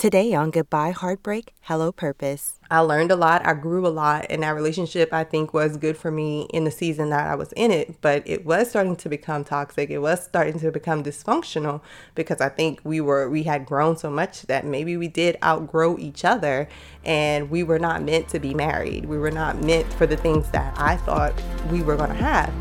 Today on Goodbye Heartbreak, Hello Purpose. I learned a lot. I grew a lot, and that relationship I think was good for me in the season that I was in it. But it was starting to become toxic. It was starting to become dysfunctional because I think we were we had grown so much that maybe we did outgrow each other, and we were not meant to be married. We were not meant for the things that I thought we were going to have.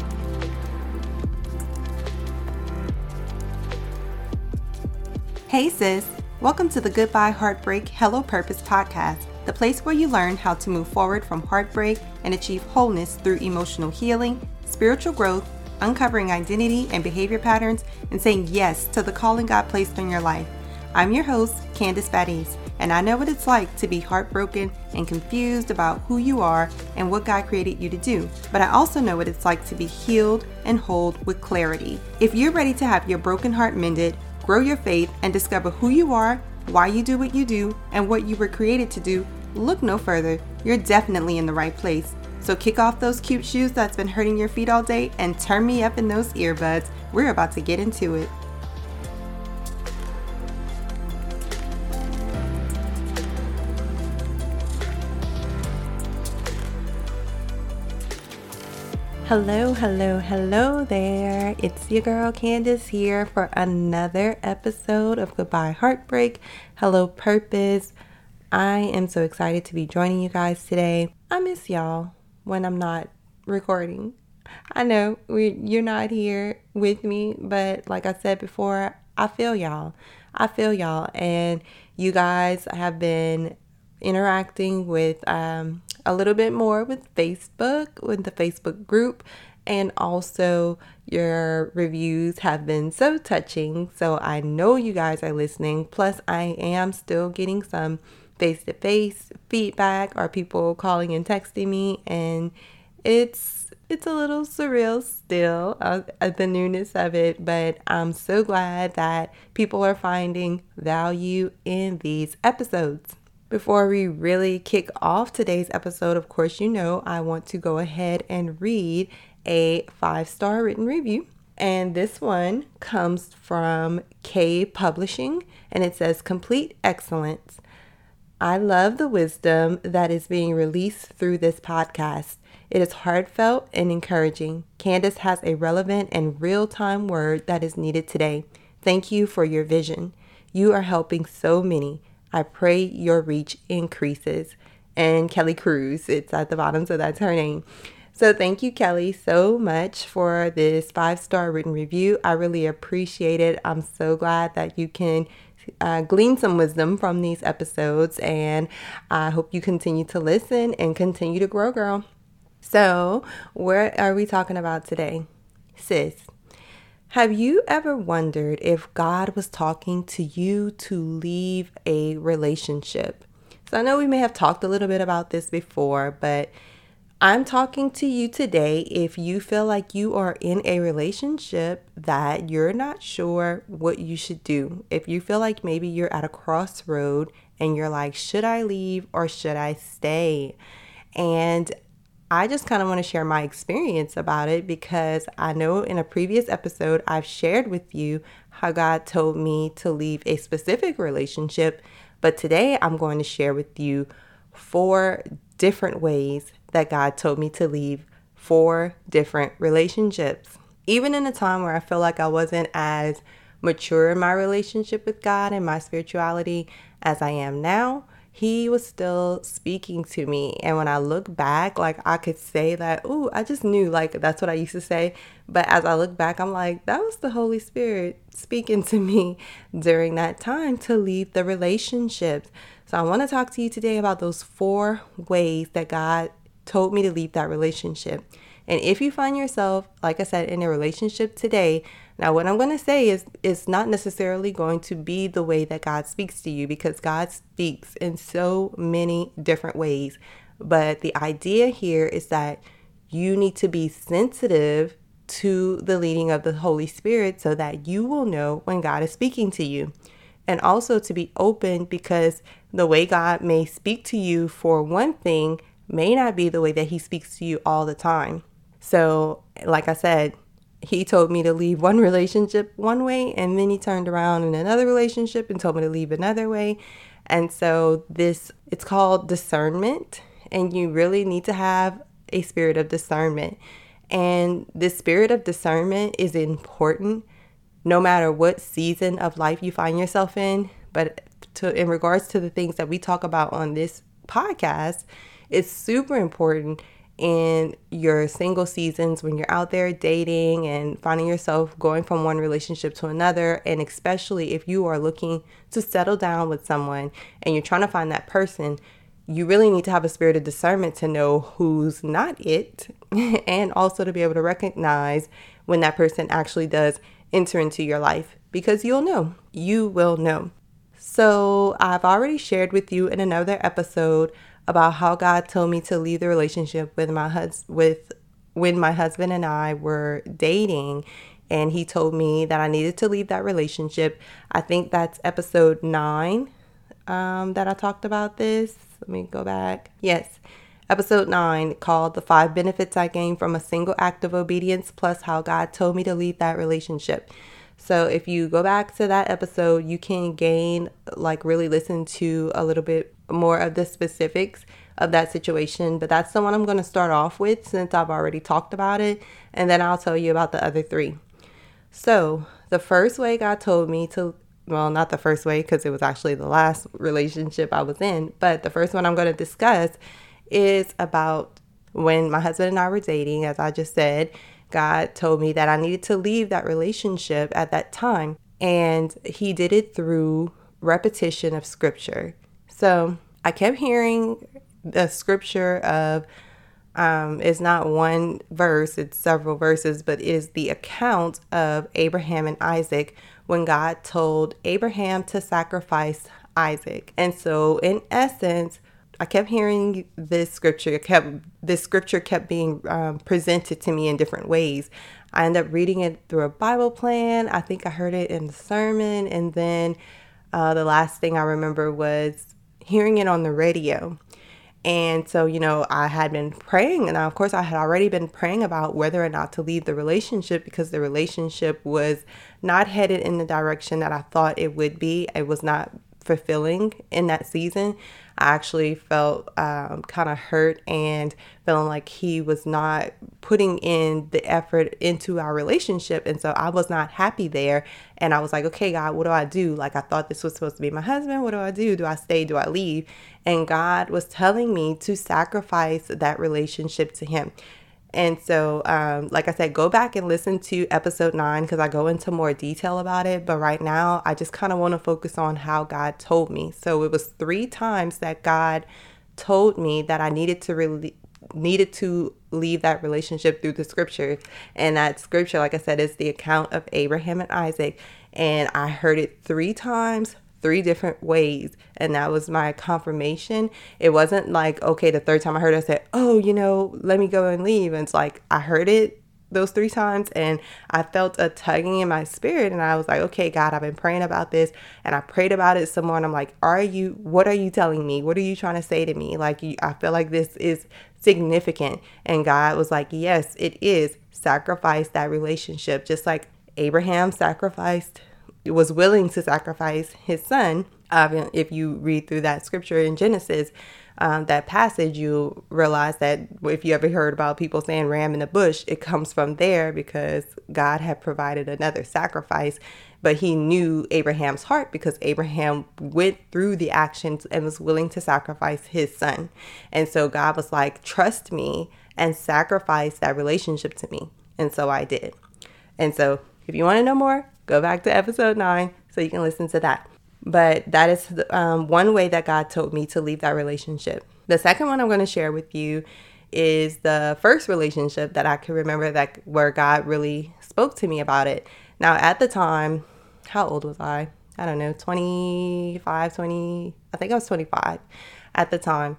Hey sis. Welcome to the Goodbye Heartbreak Hello Purpose podcast, the place where you learn how to move forward from heartbreak and achieve wholeness through emotional healing, spiritual growth, uncovering identity and behavior patterns, and saying yes to the calling God placed on your life. I'm your host, Candace Baddies, and I know what it's like to be heartbroken and confused about who you are and what God created you to do. But I also know what it's like to be healed and whole with clarity. If you're ready to have your broken heart mended, grow your faith, and discover who you are, why you do what you do, and what you were created to do, look no further. You're definitely in the right place. So kick off those cute shoes that's been hurting your feet all day and turn me up in those earbuds. We're about to get into it. Hello, hello, hello there. It's your girl Candace here for another episode of Goodbye Heartbreak, Hello Purpose. I am so excited to be joining you guys today. I miss y'all when I'm not recording. I know we you're not here with me, but like I said before, I feel y'all. I feel y'all and you guys have been interacting with um a little bit more with Facebook, with the Facebook group, and also your reviews have been so touching. So I know you guys are listening. Plus, I am still getting some face to face feedback or people calling and texting me, and it's it's a little surreal still uh, at the newness of it, but I'm so glad that people are finding value in these episodes. Before we really kick off today's episode, of course, you know I want to go ahead and read a five star written review. And this one comes from K Publishing and it says, Complete excellence. I love the wisdom that is being released through this podcast. It is heartfelt and encouraging. Candace has a relevant and real time word that is needed today. Thank you for your vision. You are helping so many. I pray your reach increases. And Kelly Cruz, it's at the bottom, so that's her name. So thank you, Kelly, so much for this five star written review. I really appreciate it. I'm so glad that you can uh, glean some wisdom from these episodes, and I hope you continue to listen and continue to grow, girl. So, what are we talking about today? Sis, have you ever wondered if God was talking to you to leave a relationship? So I know we may have talked a little bit about this before, but I'm talking to you today if you feel like you are in a relationship that you're not sure what you should do. If you feel like maybe you're at a crossroad and you're like, should I leave or should I stay? And I just kind of want to share my experience about it because I know in a previous episode I've shared with you how God told me to leave a specific relationship, but today I'm going to share with you four different ways that God told me to leave four different relationships. Even in a time where I feel like I wasn't as mature in my relationship with God and my spirituality as I am now, he was still speaking to me. And when I look back, like I could say that, ooh, I just knew, like that's what I used to say. But as I look back, I'm like, that was the Holy Spirit speaking to me during that time to leave the relationships. So I want to talk to you today about those four ways that God told me to leave that relationship. And if you find yourself, like I said, in a relationship today, now what I'm going to say is it's not necessarily going to be the way that God speaks to you because God speaks in so many different ways. But the idea here is that you need to be sensitive to the leading of the Holy Spirit so that you will know when God is speaking to you. And also to be open because the way God may speak to you for one thing may not be the way that He speaks to you all the time. So, like I said, he told me to leave one relationship one way and then he turned around in another relationship and told me to leave another way. And so this it's called discernment and you really need to have a spirit of discernment. And this spirit of discernment is important no matter what season of life you find yourself in, but to in regards to the things that we talk about on this podcast, it's super important in your single seasons when you're out there dating and finding yourself going from one relationship to another and especially if you are looking to settle down with someone and you're trying to find that person you really need to have a spirit of discernment to know who's not it and also to be able to recognize when that person actually does enter into your life because you'll know. You will know. So i've already shared with you in another episode about how God told me to leave the relationship with my husband with when my husband and I were dating and he told me that I needed to leave that relationship. I think that's episode 9 um, that I talked about this. Let me go back. Yes. Episode 9 called The Five Benefits I Gained from a Single Act of Obedience, plus how God told me to leave that relationship. So if you go back to that episode, you can gain, like, really listen to a little bit more of the specifics of that situation. But that's the one I'm going to start off with since I've already talked about it. And then I'll tell you about the other three. So the first way God told me to, well, not the first way because it was actually the last relationship I was in, but the first one I'm going to discuss is about when my husband and I were dating, as I just said God told me that I needed to leave that relationship at that time. And He did it through repetition of scripture. So I kept hearing the scripture of, um, it's not one verse, it's several verses, but is the account of Abraham and Isaac when God told Abraham to sacrifice Isaac. And so, in essence, I kept hearing this scripture. Kept this scripture kept being um, presented to me in different ways. I ended up reading it through a Bible plan. I think I heard it in the sermon, and then uh, the last thing I remember was hearing it on the radio. And so, you know, I had been praying, and of course, I had already been praying about whether or not to leave the relationship because the relationship was not headed in the direction that I thought it would be. It was not fulfilling in that season. I actually felt um, kind of hurt and feeling like he was not putting in the effort into our relationship. And so I was not happy there. And I was like, okay, God, what do I do? Like, I thought this was supposed to be my husband. What do I do? Do I stay? Do I leave? And God was telling me to sacrifice that relationship to Him. And so, um, like I said, go back and listen to episode nine because I go into more detail about it. But right now, I just kind of want to focus on how God told me. So it was three times that God told me that I needed to really needed to leave that relationship through the scripture. And that scripture, like I said, is the account of Abraham and Isaac. And I heard it three times three different ways and that was my confirmation it wasn't like okay the third time i heard it i said oh you know let me go and leave and it's like i heard it those three times and I felt a tugging in my spirit and I was like, okay, God, I've been praying about this and I prayed about it some more and I'm like, are you, what are you telling me? What are you trying to say to me? Like, I feel like this is significant. And God was like, yes, it is. Sacrifice that relationship. Just like Abraham sacrificed was willing to sacrifice his son. Um, if you read through that scripture in Genesis, um, that passage, you realize that if you ever heard about people saying ram in the bush, it comes from there because God had provided another sacrifice. But he knew Abraham's heart because Abraham went through the actions and was willing to sacrifice his son. And so God was like, trust me and sacrifice that relationship to me. And so I did. And so if you want to know more, go back to episode nine so you can listen to that. But that is um, one way that God told me to leave that relationship. The second one I'm going to share with you is the first relationship that I can remember that where God really spoke to me about it. Now, at the time, how old was I? I don't know, 25, 20, I think I was 25 at the time.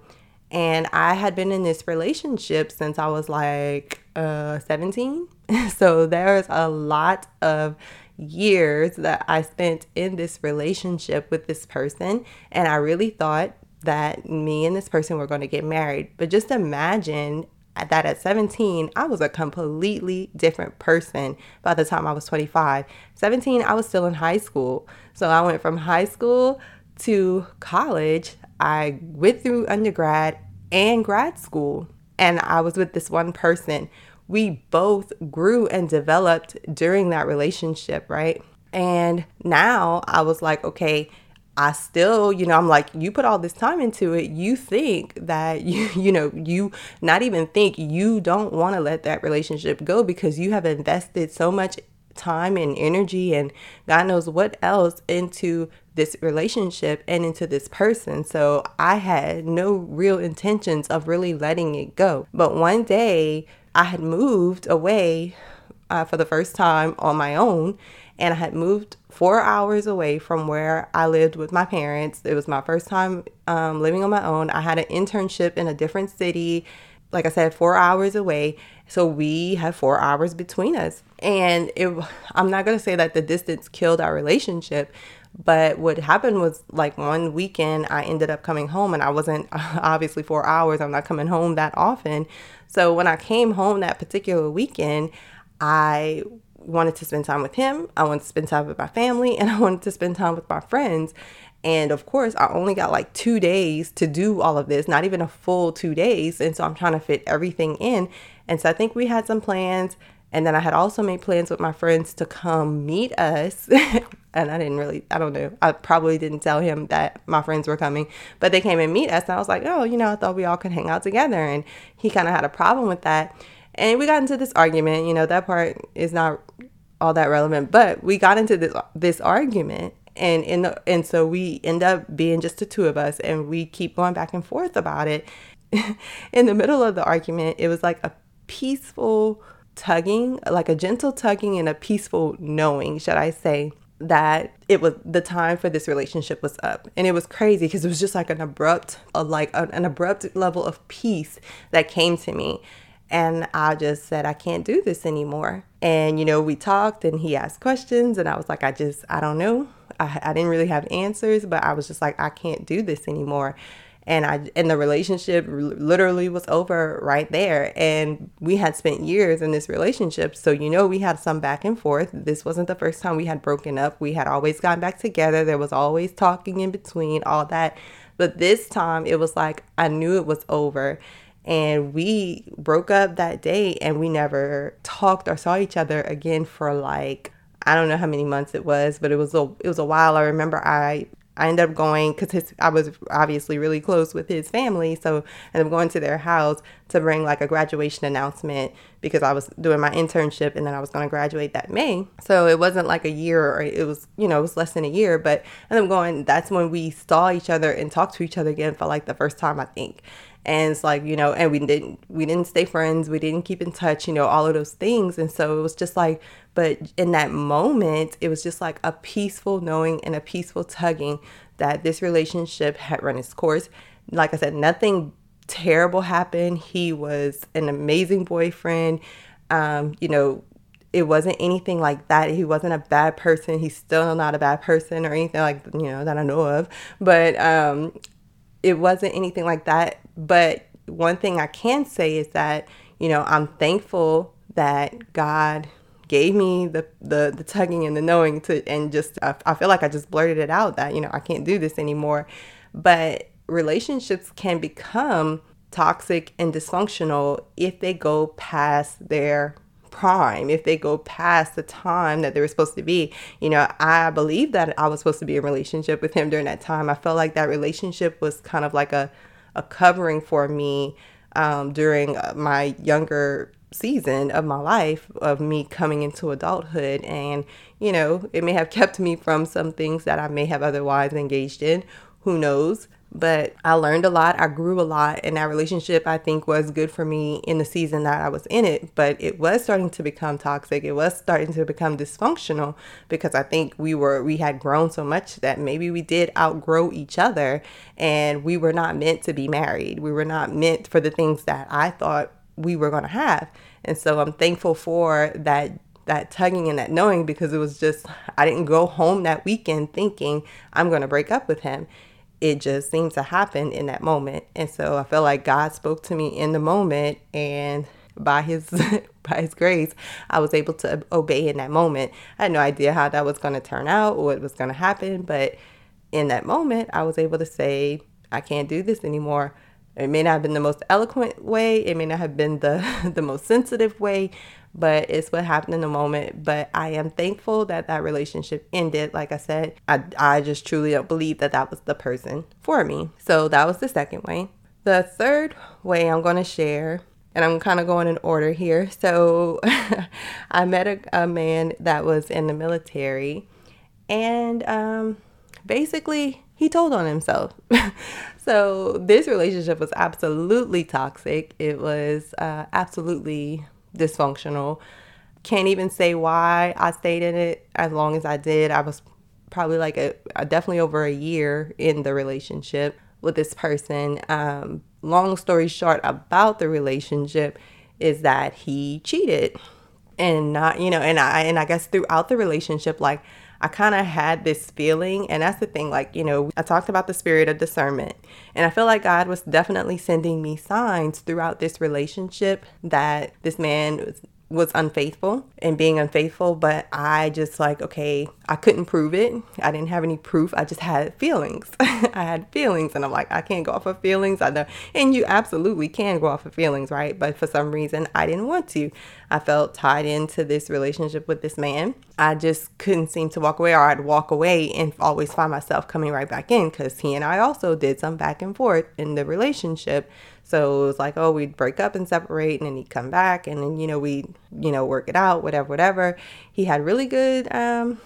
And I had been in this relationship since I was like uh, 17. so there's a lot of years that I spent in this relationship with this person, and I really thought that me and this person were going to get married. But just imagine that at 17, I was a completely different person by the time I was 25. 17, I was still in high school. So I went from high school to college, I went through undergrad and grad school, and I was with this one person. We both grew and developed during that relationship, right? And now I was like, okay, I still, you know, I'm like, you put all this time into it. You think that you, you know, you not even think you don't want to let that relationship go because you have invested so much time and energy and God knows what else into this relationship and into this person. So I had no real intentions of really letting it go. But one day I had moved away uh, for the first time on my own and I had moved four hours away from where I lived with my parents. It was my first time um, living on my own. I had an internship in a different city, like I said, four hours away. So we had four hours between us. And it, I'm not going to say that the distance killed our relationship, but what happened was like one weekend, I ended up coming home and I wasn't obviously four hours. I'm not coming home that often. So when I came home that particular weekend, I wanted to spend time with him. I wanted to spend time with my family and I wanted to spend time with my friends. And of course, I only got like two days to do all of this, not even a full two days. And so I'm trying to fit everything in. And so I think we had some plans. And then I had also made plans with my friends to come meet us. and I didn't really, I don't know, I probably didn't tell him that my friends were coming, but they came and meet us. And I was like, oh, you know, I thought we all could hang out together. And he kind of had a problem with that. And we got into this argument. You know, that part is not all that relevant, but we got into this this argument and in the and so we end up being just the two of us and we keep going back and forth about it. in the middle of the argument, it was like a peaceful tugging, like a gentle tugging and a peaceful knowing, should I say, that it was the time for this relationship was up and it was crazy because it was just like an abrupt like a, an abrupt level of peace that came to me and I just said, I can't do this anymore. And, you know, we talked and he asked questions, and I was like, I just, I don't know. I, I didn't really have answers, but I was just like, I can't do this anymore. And I, and the relationship literally was over right there. And we had spent years in this relationship. So, you know, we had some back and forth. This wasn't the first time we had broken up. We had always gotten back together. There was always talking in between, all that. But this time it was like I knew it was over and we broke up that day and we never talked or saw each other again for like I don't know how many months it was, but it was a it was a while. I remember I I ended up going because I was obviously really close with his family, so I ended up going to their house to bring like a graduation announcement because I was doing my internship and then I was going to graduate that May. So it wasn't like a year or it was you know it was less than a year, but I ended up going. That's when we saw each other and talked to each other again for like the first time I think and it's like you know and we didn't we didn't stay friends we didn't keep in touch you know all of those things and so it was just like but in that moment it was just like a peaceful knowing and a peaceful tugging that this relationship had run its course like i said nothing terrible happened he was an amazing boyfriend um, you know it wasn't anything like that. He wasn't a bad person. He's still not a bad person or anything like you know that I know of. But um, it wasn't anything like that. But one thing I can say is that, you know, I'm thankful that God gave me the, the, the tugging and the knowing to, and just, I, I feel like I just blurted it out that, you know, I can't do this anymore. But relationships can become toxic and dysfunctional if they go past their prime, if they go past the time that they were supposed to be. You know, I believe that I was supposed to be in relationship with him during that time. I felt like that relationship was kind of like a, a covering for me um, during uh, my younger season of my life of me coming into adulthood and you know it may have kept me from some things that i may have otherwise engaged in who knows but I learned a lot. I grew a lot, and that relationship I think was good for me in the season that I was in it. But it was starting to become toxic. It was starting to become dysfunctional because I think we were we had grown so much that maybe we did outgrow each other, and we were not meant to be married. We were not meant for the things that I thought we were going to have. And so I'm thankful for that that tugging and that knowing because it was just I didn't go home that weekend thinking I'm going to break up with him it just seemed to happen in that moment. And so I felt like God spoke to me in the moment and by his by his grace, I was able to obey in that moment. I had no idea how that was going to turn out or what was going to happen, but in that moment, I was able to say, I can't do this anymore. It may not have been the most eloquent way, it may not have been the, the most sensitive way, but it's what happened in the moment. But I am thankful that that relationship ended. Like I said, I, I just truly don't believe that that was the person for me. So that was the second way. The third way I'm going to share, and I'm kind of going in order here. So I met a, a man that was in the military, and um, basically, he told on himself. so this relationship was absolutely toxic. It was uh, absolutely dysfunctional. Can't even say why I stayed in it as long as I did. I was probably like a, a definitely over a year in the relationship with this person. Um, long story short about the relationship is that he cheated and not you know and I and I guess throughout the relationship like I kind of had this feeling, and that's the thing, like, you know, I talked about the spirit of discernment, and I feel like God was definitely sending me signs throughout this relationship that this man was was unfaithful and being unfaithful, but I just like, okay, I couldn't prove it. I didn't have any proof. I just had feelings. I had feelings and I'm like, I can't go off of feelings. I know. And you absolutely can go off of feelings, right? But for some reason, I didn't want to. I felt tied into this relationship with this man. I just couldn't seem to walk away or I'd walk away and always find myself coming right back in because he and I also did some back and forth in the relationship. So it was like, oh, we'd break up and separate, and then he'd come back, and then you know we, you know, work it out, whatever, whatever. He had really good um,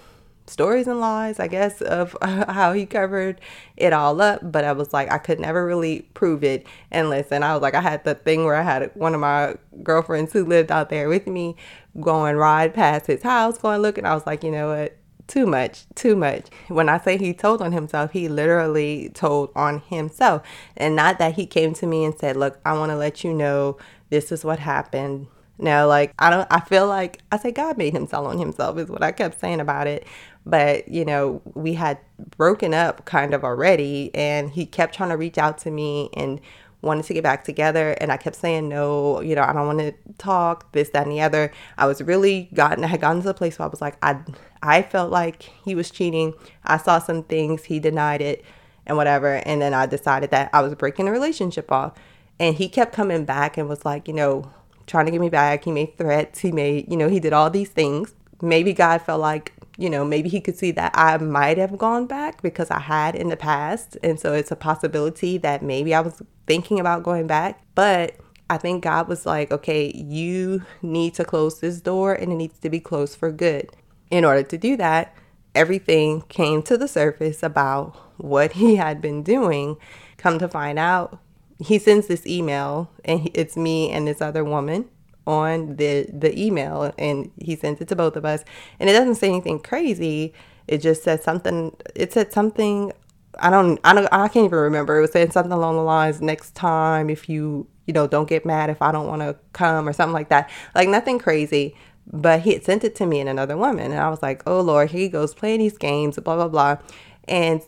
stories and lies, I guess, of how he covered it all up. But I was like, I could never really prove it. And listen, I was like, I had the thing where I had one of my girlfriends who lived out there with me going ride past his house, going look, and I was like, you know what? Too much, too much. When I say he told on himself, he literally told on himself. And not that he came to me and said, Look, I want to let you know this is what happened. Now, like, I don't, I feel like I say God made him tell on himself, is what I kept saying about it. But, you know, we had broken up kind of already, and he kept trying to reach out to me and wanted to get back together and I kept saying no, you know, I don't want to talk, this, that, and the other. I was really gotten I had gotten to the place where I was like, I I felt like he was cheating. I saw some things, he denied it and whatever. And then I decided that I was breaking the relationship off. And he kept coming back and was like, you know, trying to get me back. He made threats. He made, you know, he did all these things. Maybe God felt like you know, maybe he could see that I might have gone back because I had in the past. And so it's a possibility that maybe I was thinking about going back. But I think God was like, okay, you need to close this door and it needs to be closed for good. In order to do that, everything came to the surface about what he had been doing. Come to find out, he sends this email and it's me and this other woman on the the email and he sends it to both of us. And it doesn't say anything crazy. It just said something it said something i don't i don't i can't even remember. It was saying something along the lines next time if you you know don't get mad if i don't want to come or something like that. Like nothing crazy. But he had sent it to me and another woman and i was like oh lord here he goes playing these games blah blah blah. And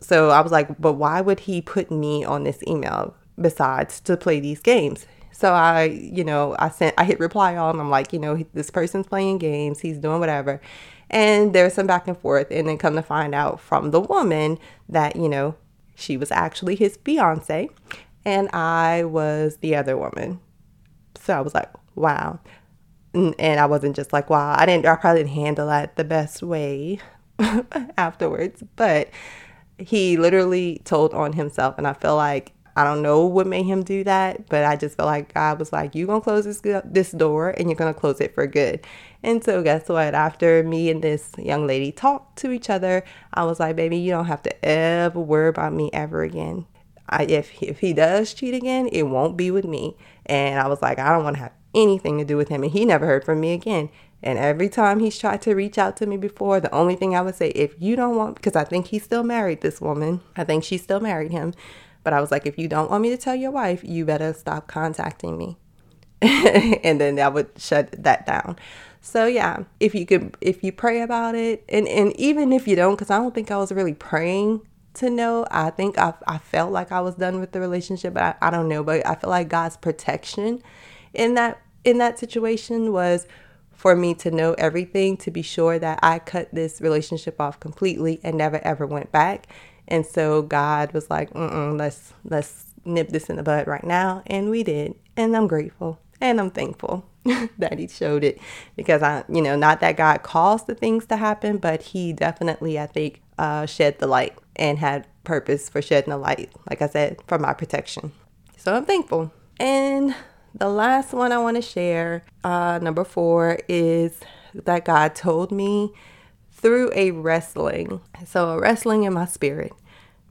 so i was like but why would he put me on this email besides to play these games so I, you know, I sent, I hit reply all, and I'm like, you know, this person's playing games, he's doing whatever. And there's some back and forth. And then come to find out from the woman that, you know, she was actually his fiance and I was the other woman. So I was like, wow. And I wasn't just like, wow, I didn't, I probably didn't handle that the best way afterwards. But he literally told on himself. And I feel like I don't know what made him do that, but I just felt like God was like, "You're gonna close this this door, and you're gonna close it for good." And so, guess what? After me and this young lady talked to each other, I was like, "Baby, you don't have to ever worry about me ever again. I, if if he does cheat again, it won't be with me." And I was like, "I don't want to have anything to do with him." And he never heard from me again. And every time he's tried to reach out to me before, the only thing I would say, if you don't want, because I think he's still married, this woman, I think she still married him. But I was like, if you don't want me to tell your wife, you better stop contacting me. and then that would shut that down. So yeah, if you could, if you pray about it, and and even if you don't, because I don't think I was really praying to know. I think I I felt like I was done with the relationship, but I, I don't know. But I feel like God's protection in that in that situation was for me to know everything to be sure that I cut this relationship off completely and never ever went back And so God was like, Mm-mm, let's let's nip this in the bud right now, and we did. And I'm grateful and I'm thankful that He showed it because I, you know, not that God caused the things to happen, but He definitely, I think, uh, shed the light and had purpose for shedding the light. Like I said, for my protection. So I'm thankful. And the last one I want to share, uh, number four, is that God told me through a wrestling. So a wrestling in my spirit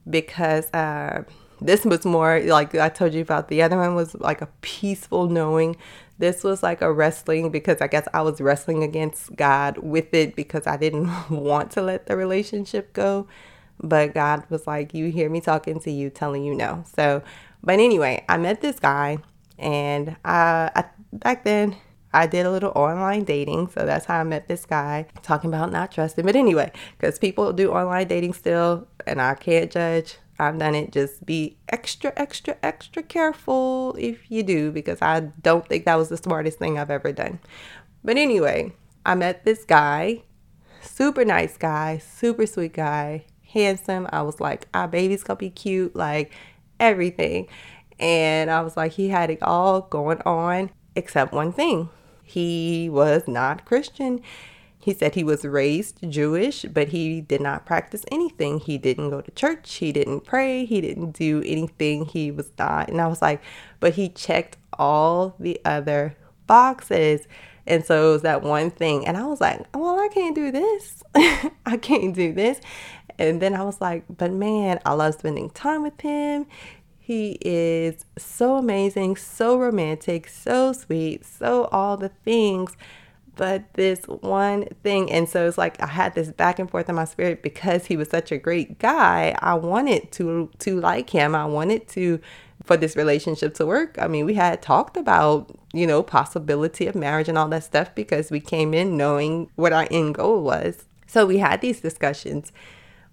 because uh, this was more like I told you about. The other one was like a peaceful knowing. This was like a wrestling because I guess I was wrestling against God with it because I didn't want to let the relationship go. But God was like, You hear me talking to you, telling you no. So, but anyway, I met this guy, and uh, I, back then I did a little online dating. So that's how I met this guy, talking about not trusting. But anyway, because people do online dating still, and I can't judge. I've done it. Just be extra, extra, extra careful if you do, because I don't think that was the smartest thing I've ever done. But anyway, I met this guy, super nice guy, super sweet guy, handsome. I was like, our baby's gonna be cute, like everything. And I was like, he had it all going on except one thing he was not Christian. He said he was raised Jewish, but he did not practice anything. He didn't go to church. He didn't pray. He didn't do anything. He was not. And I was like, but he checked all the other boxes. And so it was that one thing. And I was like, well, I can't do this. I can't do this. And then I was like, but man, I love spending time with him. He is so amazing, so romantic, so sweet, so all the things. But this one thing, and so it's like I had this back and forth in my spirit because he was such a great guy. I wanted to to like him. I wanted to for this relationship to work. I mean, we had talked about, you know, possibility of marriage and all that stuff because we came in knowing what our end goal was. So we had these discussions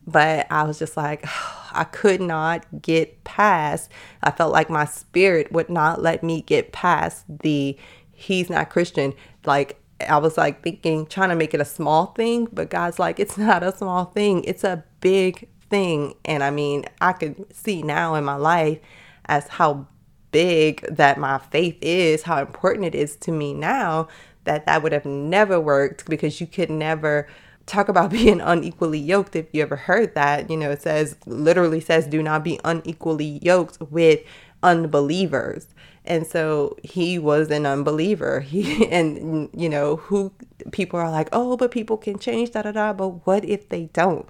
but I was just like, I could not get past. I felt like my spirit would not let me get past the he's not Christian. Like, I was like thinking, trying to make it a small thing, but God's like, it's not a small thing, it's a big thing. And I mean, I could see now in my life as how big that my faith is, how important it is to me now that that would have never worked because you could never talk about being unequally yoked if you ever heard that you know it says literally says do not be unequally yoked with unbelievers. And so he was an unbeliever. He and you know who people are like oh but people can change da da da but what if they don't?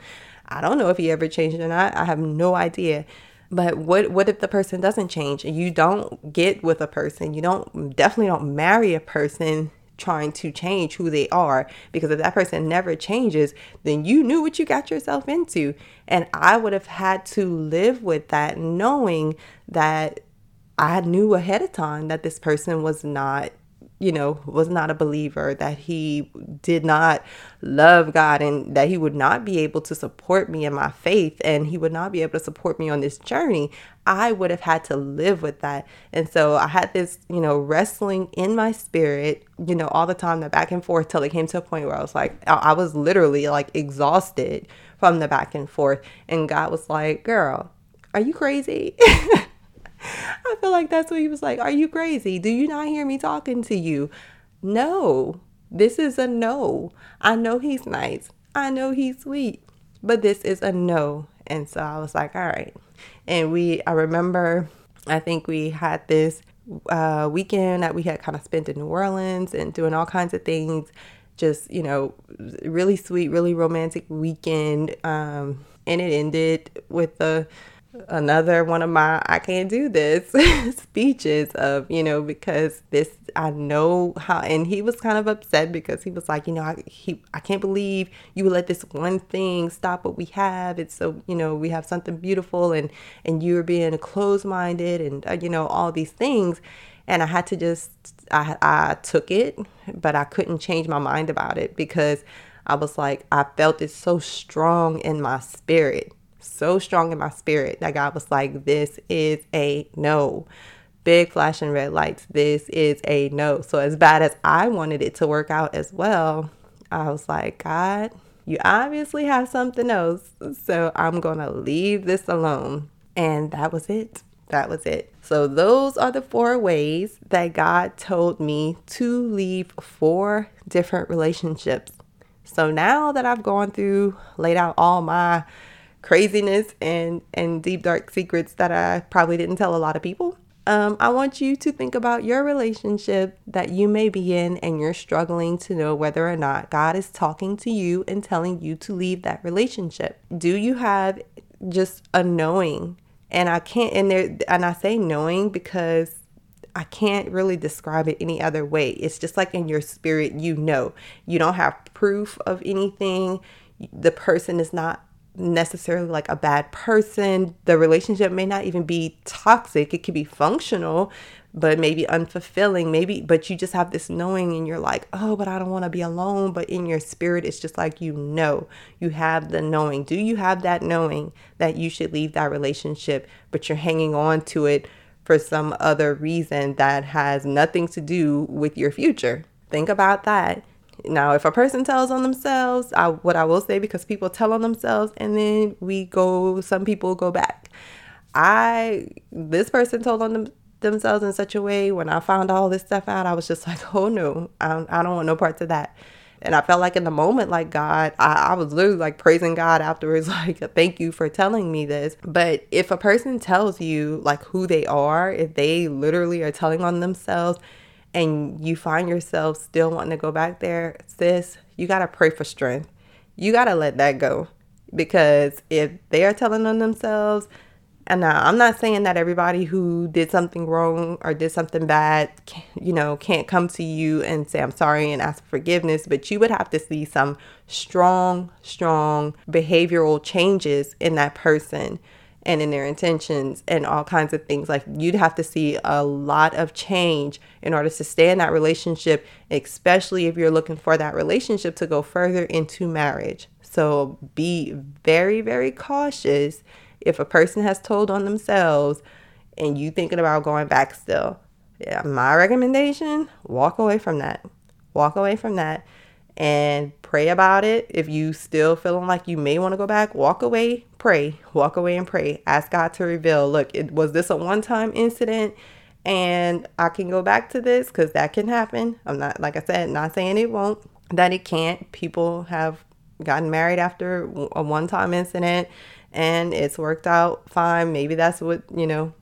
I don't know if he ever changed or not. I have no idea. But what what if the person doesn't change? You don't get with a person. You don't definitely don't marry a person trying to change who they are because if that person never changes then you knew what you got yourself into. And i would have had to live with that knowing that i knew ahead of time that this person was not you know, was not a believer, that he did not love God, and that he would not be able to support me in my faith, and he would not be able to support me on this journey, I would have had to live with that. And so I had this, you know, wrestling in my spirit, you know, all the time, the back and forth till it came to a point where I was like, I was literally like exhausted from the back and forth. And God was like, girl, are you crazy? I feel like that's what he was like. Are you crazy? Do you not hear me talking to you? No, this is a no. I know he's nice. I know he's sweet, but this is a no. And so I was like, all right. And we, I remember, I think we had this uh, weekend that we had kind of spent in New Orleans and doing all kinds of things. Just, you know, really sweet, really romantic weekend. Um, and it ended with the another one of my I can't do this speeches of, you know, because this I know how and he was kind of upset because he was like, you know, I he I can't believe you would let this one thing stop what we have. It's so, you know, we have something beautiful and and you're being closed-minded and uh, you know, all these things and I had to just I I took it, but I couldn't change my mind about it because I was like I felt it so strong in my spirit so strong in my spirit that God was like, this is a no. Big flashing red lights. This is a no. So, as bad as I wanted it to work out as well, I was like, God, you obviously have something else. So I'm going to leave this alone. And that was it. That was it. So, those are the four ways that God told me to leave four different relationships. So, now that I've gone through, laid out all my craziness and, and deep, dark secrets that I probably didn't tell a lot of people, um, I want you to think about your relationship that you may be in and you're struggling to know whether or not God is talking to you and telling you to leave that relationship. Do you have just a knowing? And I can't, and there, and I say knowing because I can't really describe it any other way. It's just like in your spirit, you know, you don't have proof of anything. The person is not necessarily like a bad person. The relationship may not even be toxic. It could be functional, but maybe unfulfilling. Maybe, but you just have this knowing and you're like, oh, but I don't want to be alone. But in your spirit, it's just like you know, you have the knowing. Do you have that knowing that you should leave that relationship, but you're hanging on to it for some other reason that has nothing to do with your future? Think about that now, if a person tells on themselves, I, what I will say, because people tell on themselves and then we go, some people go back. I, this person told on them, themselves in such a way when I found all this stuff out, I was just like, oh no, I don't, I don't want no parts of that. And I felt like in the moment, like God, I, I was literally like praising God afterwards, like, thank you for telling me this. But if a person tells you like who they are, if they literally are telling on themselves, and you find yourself still wanting to go back there, sis, you got to pray for strength. You got to let that go because if they are telling on themselves, and now I'm not saying that everybody who did something wrong or did something bad, you know, can't come to you and say, I'm sorry and ask for forgiveness, but you would have to see some strong, strong behavioral changes in that person and in their intentions and all kinds of things. Like you'd have to see a lot of change in order to stay in that relationship, especially if you're looking for that relationship to go further into marriage. So be very, very cautious if a person has told on themselves and you thinking about going back still. Yeah, my recommendation, walk away from that. Walk away from that and pray about it. If you still feeling like you may want to go back, walk away, pray, walk away and pray. Ask God to reveal, look, it was this a one-time incident and I can go back to this cuz that can happen. I'm not like I said, not saying it won't, that it can't. People have gotten married after a one-time incident and it's worked out fine. Maybe that's what, you know,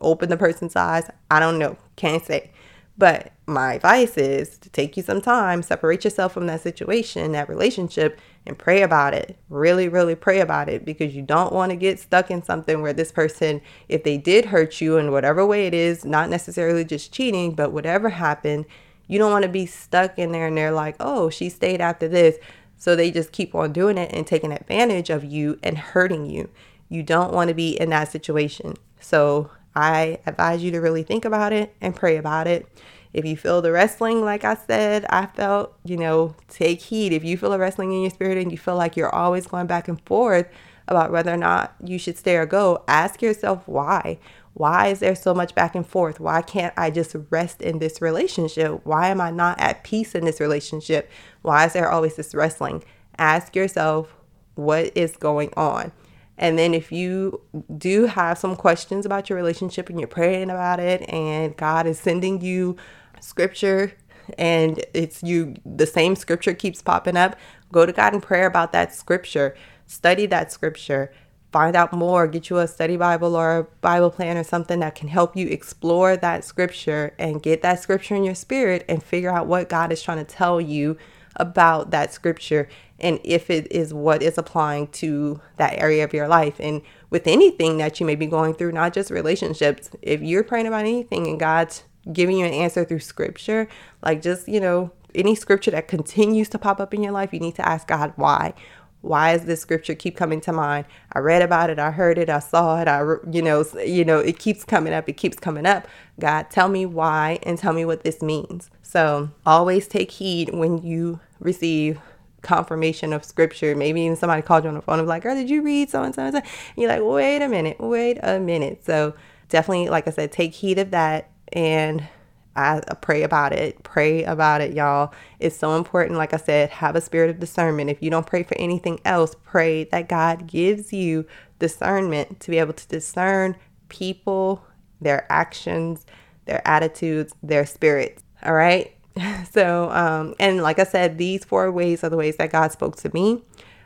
opened the person's eyes. I don't know. Can't say. But my advice is to take you some time, separate yourself from that situation, that relationship, and pray about it. Really, really pray about it because you don't want to get stuck in something where this person, if they did hurt you in whatever way it is, not necessarily just cheating, but whatever happened, you don't want to be stuck in there and they're like, oh, she stayed after this. So they just keep on doing it and taking advantage of you and hurting you. You don't want to be in that situation. So I advise you to really think about it and pray about it. If you feel the wrestling, like I said, I felt, you know, take heed. If you feel a wrestling in your spirit and you feel like you're always going back and forth about whether or not you should stay or go, ask yourself why. Why is there so much back and forth? Why can't I just rest in this relationship? Why am I not at peace in this relationship? Why is there always this wrestling? Ask yourself what is going on. And then if you do have some questions about your relationship and you're praying about it and God is sending you scripture and it's you the same scripture keeps popping up, go to God in prayer about that scripture. Study that scripture. Find out more, get you a study Bible or a Bible plan or something that can help you explore that scripture and get that scripture in your spirit and figure out what God is trying to tell you about that scripture and if it is what is applying to that area of your life. And with anything that you may be going through, not just relationships, if you're praying about anything and God's giving you an answer through scripture, like just, you know, any scripture that continues to pop up in your life, you need to ask God why. Why is this scripture keep coming to mind? I read about it, I heard it, I saw it, I you know, you know, it keeps coming up, it keeps coming up. God, tell me why and tell me what this means. So, always take heed when you receive confirmation of scripture. Maybe even somebody called you on the phone and be like, girl, did you read so and so and so? You're like, wait a minute, wait a minute. So definitely, like I said, take heed of that and I pray about it. Pray about it, y'all. It's so important. Like I said, have a spirit of discernment. If you don't pray for anything else, pray that God gives you discernment to be able to discern people, their actions, their attitudes, their spirits. All right. So, um, and like I said, these four ways are the ways that God spoke to me.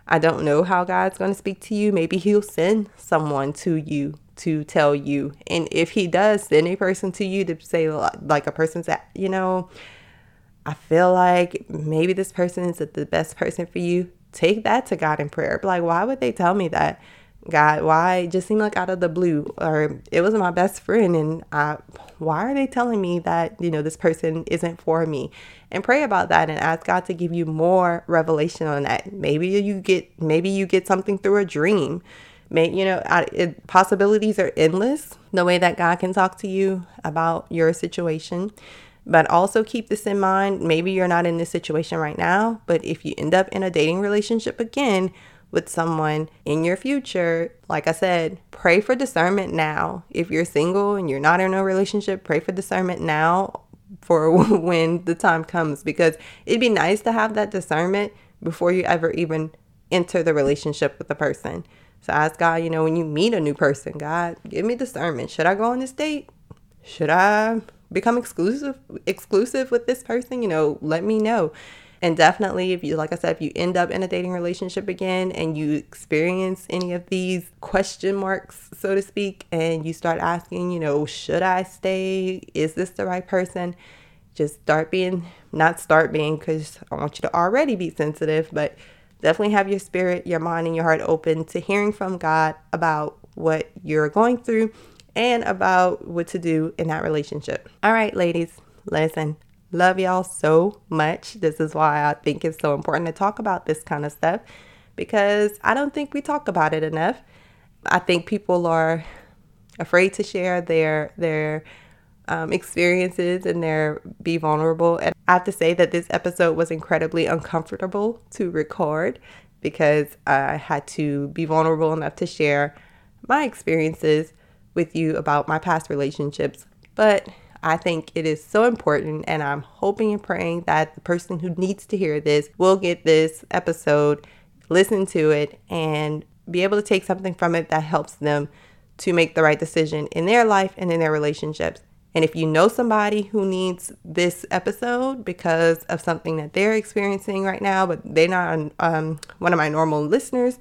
I don't know how God's going to speak to you. Maybe He'll send someone to you to tell you. And if He does send a person to you to say, like, a person's, at, you know, I feel like maybe this person is the best person for you, take that to God in prayer. Like, why would they tell me that? God, why it just seemed like out of the blue, or it was my best friend, and I, why are they telling me that you know this person isn't for me? And pray about that and ask God to give you more revelation on that. Maybe you get maybe you get something through a dream. May you know it, possibilities are endless. The way that God can talk to you about your situation. But also keep this in mind. Maybe you're not in this situation right now, but if you end up in a dating relationship again, with someone in your future, like I said, pray for discernment now. If you're single and you're not in a relationship, pray for discernment now for when the time comes because it'd be nice to have that discernment before you ever even enter the relationship with the person. So ask God, you know, when you meet a new person, God, give me discernment. Should I go on this date? Should I become exclusive exclusive with this person? You know, let me know. And definitely, if you, like I said, if you end up in a dating relationship again and you experience any of these question marks, so to speak, and you start asking, you know, should I stay? Is this the right person? Just start being, not start being, because I want you to already be sensitive, but definitely have your spirit, your mind, and your heart open to hearing from God about what you're going through and about what to do in that relationship. All right, ladies, listen, Love y'all so much. This is why I think it's so important to talk about this kind of stuff because I don't think we talk about it enough. I think people are afraid to share their their um, experiences and their be vulnerable. And I have to say that this episode was incredibly uncomfortable to record because I had to be vulnerable enough to share my experiences with you about my past relationships. But I think it is so important, and I'm hoping and praying that the person who needs to hear this will get this episode, listen to it, and be able to take something from it that helps them to make the right decision in their life and in their relationships. And if you know somebody who needs this episode because of something that they're experiencing right now, but they're not um, one of my normal listeners,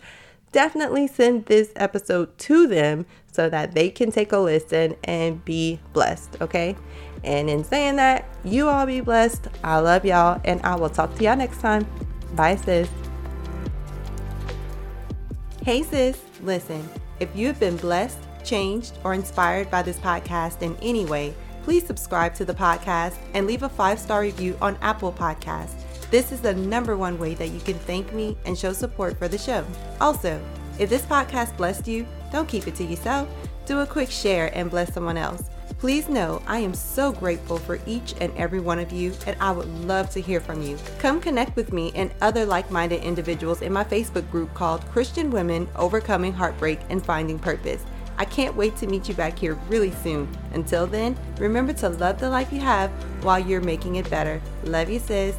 definitely send this episode to them so that they can take a listen and be blessed, okay? And in saying that, you all be blessed. I love y'all, and I will talk to y'all next time. Bye, sis. Hey, sis. Listen, if you have been blessed, changed, or inspired by this podcast in any way, please subscribe to the podcast and leave a five star review on Apple Podcasts. This is the number one way that you can thank me and show support for the show. Also, if this podcast blessed you, don't keep it to yourself. Do a quick share and bless someone else. Please know I am so grateful for each and every one of you, and I would love to hear from you. Come connect with me and other like minded individuals in my Facebook group called Christian Women Overcoming Heartbreak and Finding Purpose. I can't wait to meet you back here really soon. Until then, remember to love the life you have while you're making it better. Love you, sis.